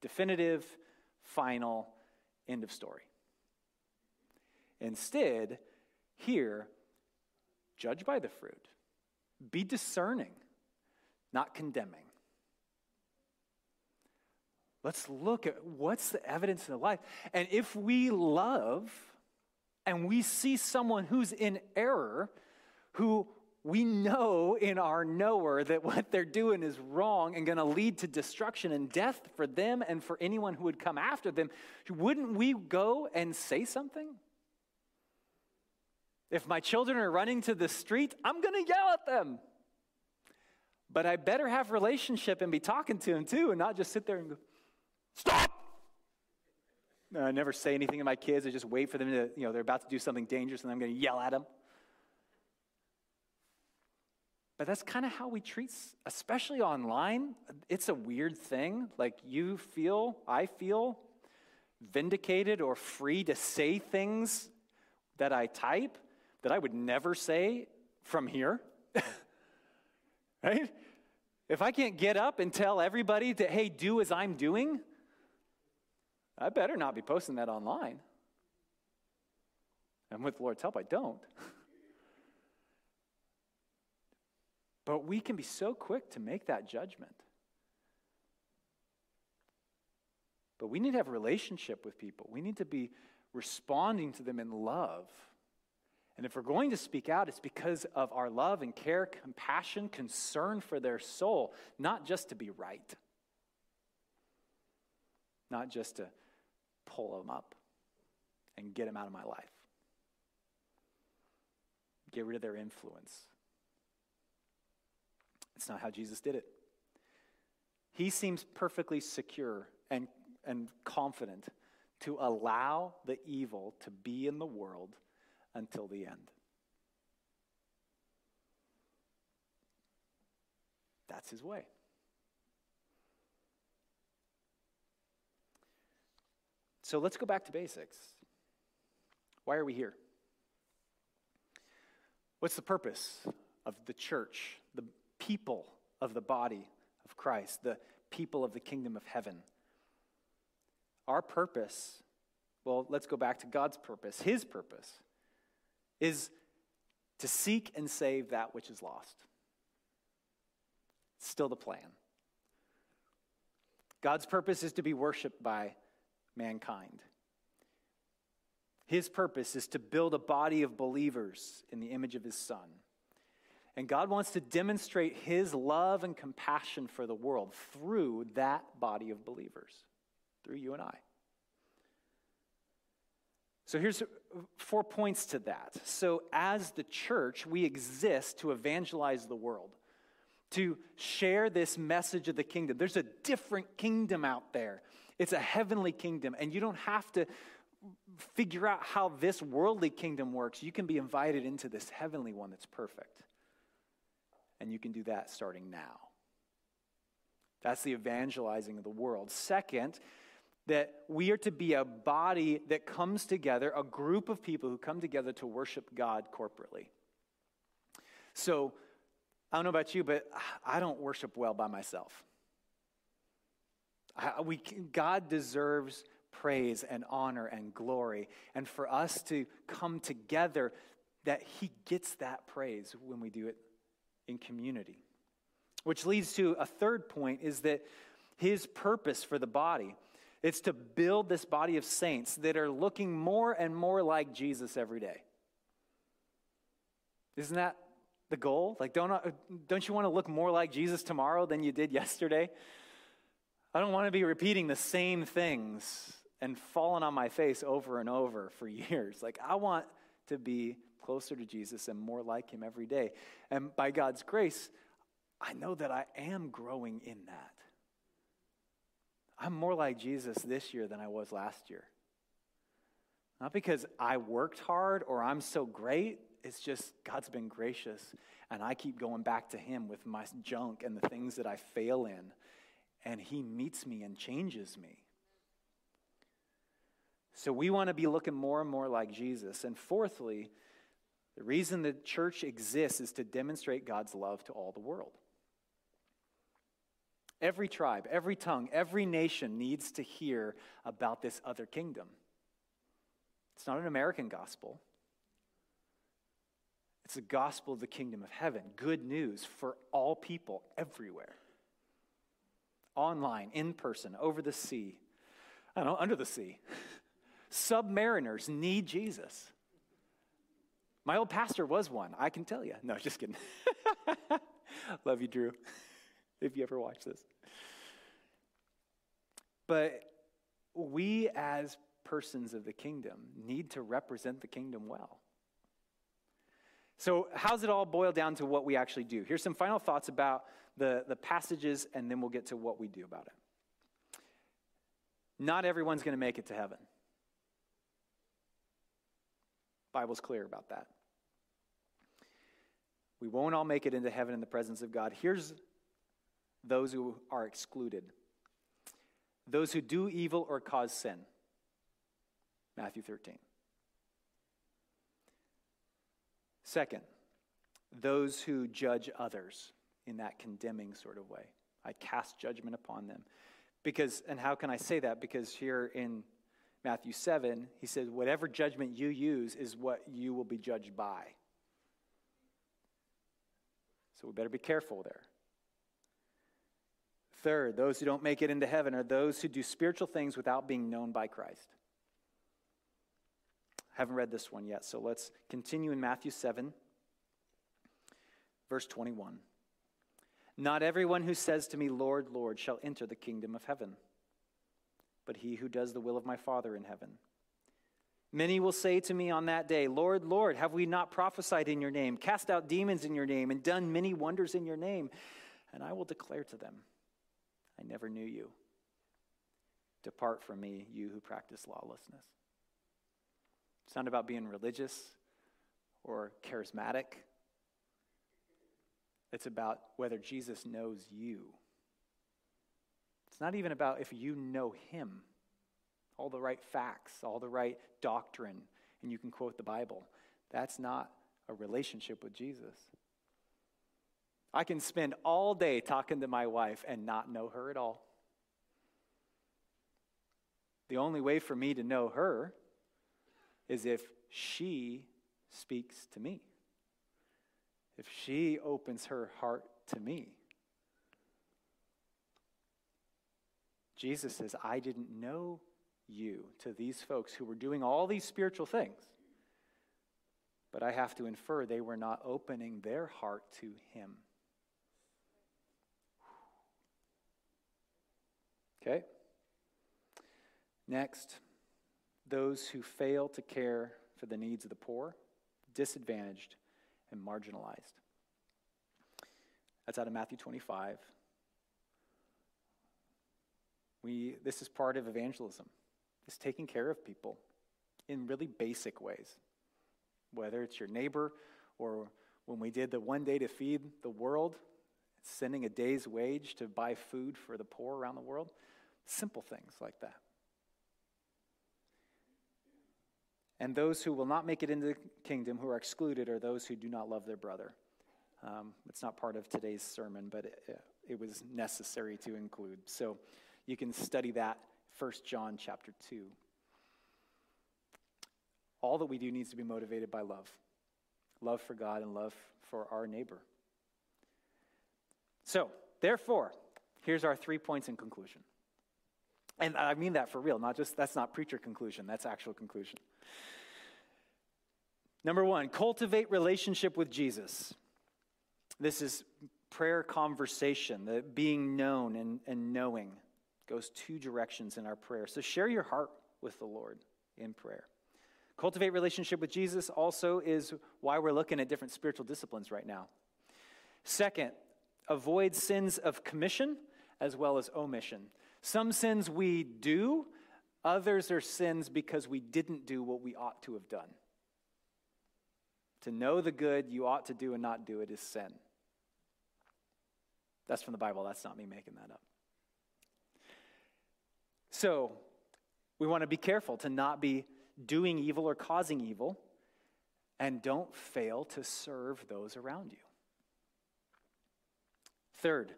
Definitive, final, end of story. Instead, here, judge by the fruit. Be discerning, not condemning. Let's look at what's the evidence in the life. And if we love and we see someone who's in error, who we know in our knower that what they're doing is wrong and going to lead to destruction and death for them and for anyone who would come after them, wouldn't we go and say something? If my children are running to the street, I'm going to yell at them. But I better have relationship and be talking to them too and not just sit there and go, stop. I never say anything to my kids. I just wait for them to, you know, they're about to do something dangerous and I'm going to yell at them. But that's kind of how we treat, especially online. It's a weird thing. Like you feel, I feel vindicated or free to say things that I type that I would never say from here. right? If I can't get up and tell everybody that, hey, do as I'm doing, I better not be posting that online. And with the Lord's help, I don't. but we can be so quick to make that judgment. But we need to have a relationship with people. We need to be responding to them in love. And if we're going to speak out, it's because of our love and care, compassion, concern for their soul, not just to be right, not just to pull them up and get them out of my life, get rid of their influence. It's not how Jesus did it. He seems perfectly secure and, and confident to allow the evil to be in the world until the end. That's his way. So let's go back to basics. Why are we here? What's the purpose of the church, the people of the body of Christ, the people of the kingdom of heaven? Our purpose, well, let's go back to God's purpose, His purpose is to seek and save that which is lost. It's Still the plan. God's purpose is to be worshiped by mankind. His purpose is to build a body of believers in the image of his son. And God wants to demonstrate his love and compassion for the world through that body of believers, through you and I. So here's four points to that. So, as the church, we exist to evangelize the world, to share this message of the kingdom. There's a different kingdom out there, it's a heavenly kingdom, and you don't have to figure out how this worldly kingdom works. You can be invited into this heavenly one that's perfect. And you can do that starting now. That's the evangelizing of the world. Second, that we are to be a body that comes together, a group of people who come together to worship God corporately. So, I don't know about you, but I don't worship well by myself. We, God deserves praise and honor and glory. And for us to come together, that He gets that praise when we do it in community. Which leads to a third point is that His purpose for the body. It's to build this body of saints that are looking more and more like Jesus every day. Isn't that the goal? Like, don't, uh, don't you want to look more like Jesus tomorrow than you did yesterday? I don't want to be repeating the same things and falling on my face over and over for years. Like, I want to be closer to Jesus and more like him every day. And by God's grace, I know that I am growing in that. I'm more like Jesus this year than I was last year. Not because I worked hard or I'm so great, it's just God's been gracious. And I keep going back to Him with my junk and the things that I fail in. And He meets me and changes me. So we want to be looking more and more like Jesus. And fourthly, the reason the church exists is to demonstrate God's love to all the world. Every tribe, every tongue, every nation needs to hear about this other kingdom. It's not an American gospel. It's the gospel of the kingdom of heaven. Good news for all people everywhere. Online, in person, over the sea. I don't know, under the sea. Submariners need Jesus. My old pastor was one, I can tell you. No, just kidding. Love you, Drew, if you ever watch this. But we, as persons of the kingdom, need to represent the kingdom well. So, how's it all boil down to what we actually do? Here's some final thoughts about the, the passages, and then we'll get to what we do about it. Not everyone's going to make it to heaven. Bible's clear about that. We won't all make it into heaven in the presence of God. Here's those who are excluded those who do evil or cause sin. Matthew 13. Second, those who judge others in that condemning sort of way. I cast judgment upon them. Because, and how can I say that? Because here in Matthew 7, he says, whatever judgment you use is what you will be judged by. So we better be careful there. Third, those who don't make it into heaven are those who do spiritual things without being known by Christ. I haven't read this one yet, so let's continue in Matthew 7, verse 21. Not everyone who says to me, Lord, Lord, shall enter the kingdom of heaven, but he who does the will of my Father in heaven. Many will say to me on that day, Lord, Lord, have we not prophesied in your name, cast out demons in your name, and done many wonders in your name? And I will declare to them, I never knew you. Depart from me, you who practice lawlessness. It's not about being religious or charismatic. It's about whether Jesus knows you. It's not even about if you know him, all the right facts, all the right doctrine, and you can quote the Bible. That's not a relationship with Jesus. I can spend all day talking to my wife and not know her at all. The only way for me to know her is if she speaks to me, if she opens her heart to me. Jesus says, I didn't know you to these folks who were doing all these spiritual things. But I have to infer they were not opening their heart to him. Okay? Next, those who fail to care for the needs of the poor, disadvantaged, and marginalized. That's out of Matthew 25. We, this is part of evangelism. It's taking care of people in really basic ways. Whether it's your neighbor or when we did the one day to feed the world, sending a day's wage to buy food for the poor around the world. Simple things like that. And those who will not make it into the kingdom, who are excluded, are those who do not love their brother. Um, it's not part of today's sermon, but it, it was necessary to include. So You can study that 1 John chapter 2. All that we do needs to be motivated by love love for God and love for our neighbor. So, therefore, here's our three points in conclusion. And I mean that for real, not just that's not preacher conclusion, that's actual conclusion. Number one, cultivate relationship with Jesus. This is prayer conversation, the being known and, and knowing goes two directions in our prayer. So share your heart with the Lord in prayer. Cultivate relationship with Jesus also is why we're looking at different spiritual disciplines right now. Second, avoid sins of commission as well as omission. Some sins we do, others are sins because we didn't do what we ought to have done. To know the good you ought to do and not do it is sin. That's from the Bible. That's not me making that up. So, we want to be careful to not be doing evil or causing evil, and don't fail to serve those around you. Third,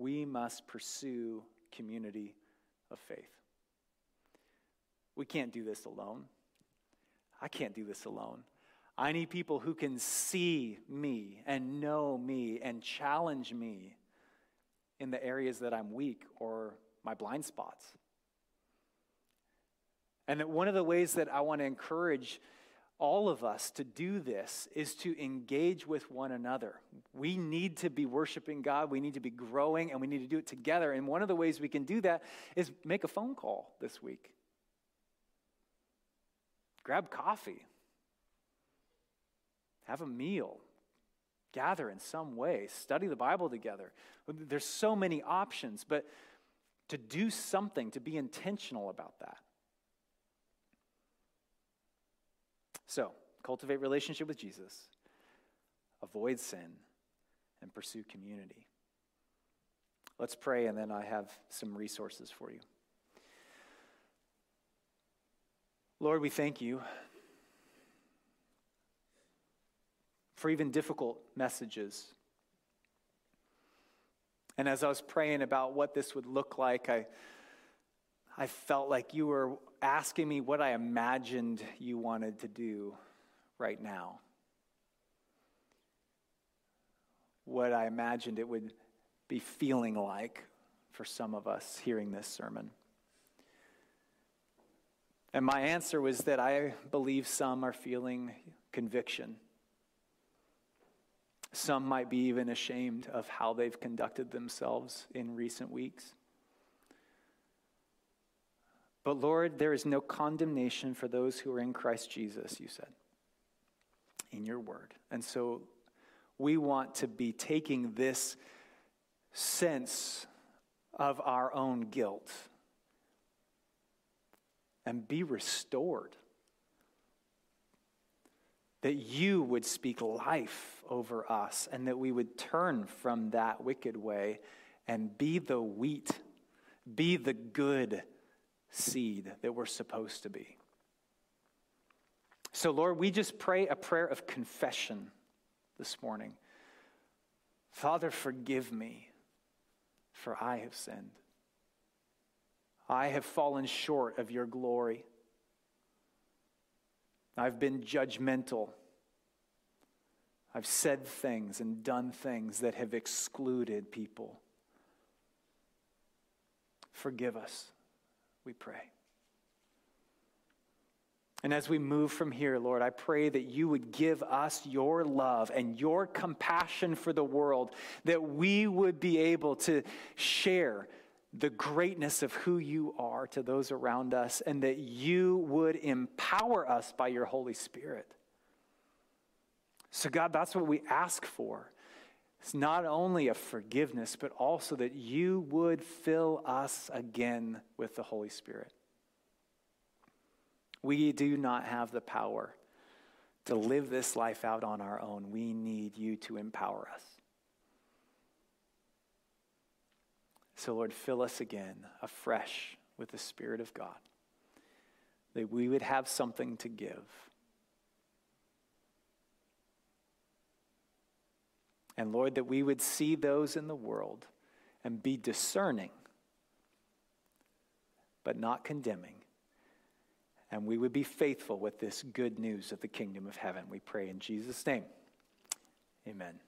we must pursue community of faith. We can't do this alone. I can't do this alone. I need people who can see me and know me and challenge me in the areas that I'm weak or my blind spots. And that one of the ways that I want to encourage all of us to do this is to engage with one another. We need to be worshiping God, we need to be growing, and we need to do it together. And one of the ways we can do that is make a phone call this week. Grab coffee, have a meal, gather in some way, study the Bible together. There's so many options, but to do something, to be intentional about that. So, cultivate relationship with Jesus, avoid sin, and pursue community. Let's pray, and then I have some resources for you. Lord, we thank you for even difficult messages. And as I was praying about what this would look like, I, I felt like you were asking me what I imagined you wanted to do right now. What I imagined it would be feeling like for some of us hearing this sermon. And my answer was that I believe some are feeling conviction. Some might be even ashamed of how they've conducted themselves in recent weeks. But Lord, there is no condemnation for those who are in Christ Jesus, you said in your word. And so we want to be taking this sense of our own guilt and be restored. That you would speak life over us and that we would turn from that wicked way and be the wheat, be the good seed that we're supposed to be. So, Lord, we just pray a prayer of confession this morning. Father, forgive me, for I have sinned. I have fallen short of your glory. I've been judgmental. I've said things and done things that have excluded people. Forgive us, we pray. And as we move from here, Lord, I pray that you would give us your love and your compassion for the world, that we would be able to share the greatness of who you are to those around us, and that you would empower us by your Holy Spirit. So, God, that's what we ask for. It's not only a forgiveness, but also that you would fill us again with the Holy Spirit. We do not have the power to live this life out on our own. We need you to empower us. So, Lord, fill us again afresh with the Spirit of God, that we would have something to give. And Lord, that we would see those in the world and be discerning but not condemning. And we would be faithful with this good news of the kingdom of heaven. We pray in Jesus' name. Amen.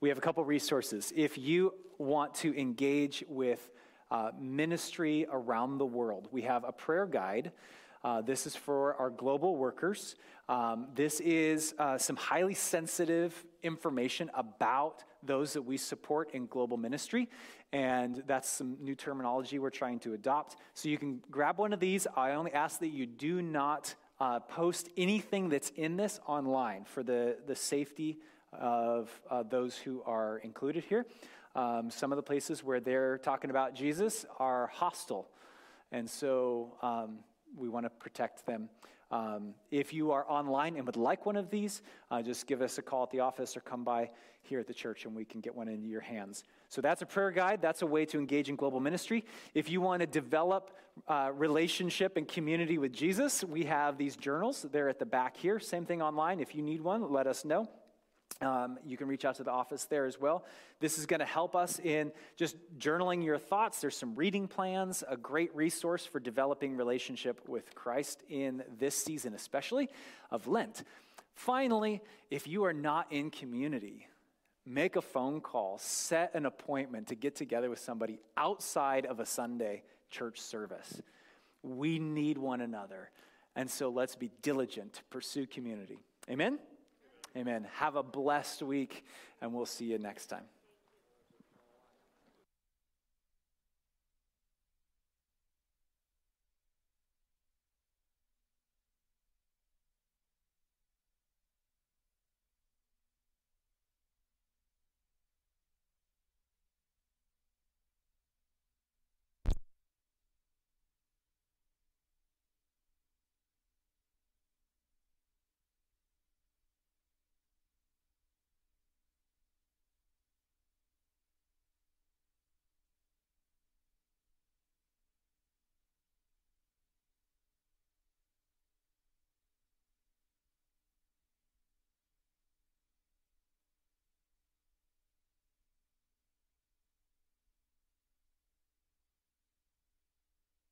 We have a couple resources. If you want to engage with uh, ministry around the world, we have a prayer guide. Uh, this is for our global workers. Um, this is uh, some highly sensitive information about those that we support in global ministry. And that's some new terminology we're trying to adopt. So you can grab one of these. I only ask that you do not uh, post anything that's in this online for the, the safety of uh, those who are included here. Um, some of the places where they're talking about Jesus are hostile. And so um, we want to protect them. Um, if you are online and would like one of these, uh, just give us a call at the office or come by here at the church and we can get one into your hands. So that's a prayer guide. That's a way to engage in global ministry. If you want to develop uh, relationship and community with Jesus, we have these journals. They're at the back here. Same thing online. If you need one, let us know. Um, you can reach out to the office there as well. This is going to help us in just journaling your thoughts. There's some reading plans, a great resource for developing relationship with Christ in this season, especially of Lent. Finally, if you are not in community, make a phone call, set an appointment to get together with somebody outside of a Sunday church service. We need one another. And so let's be diligent to pursue community. Amen? Amen. Have a blessed week, and we'll see you next time.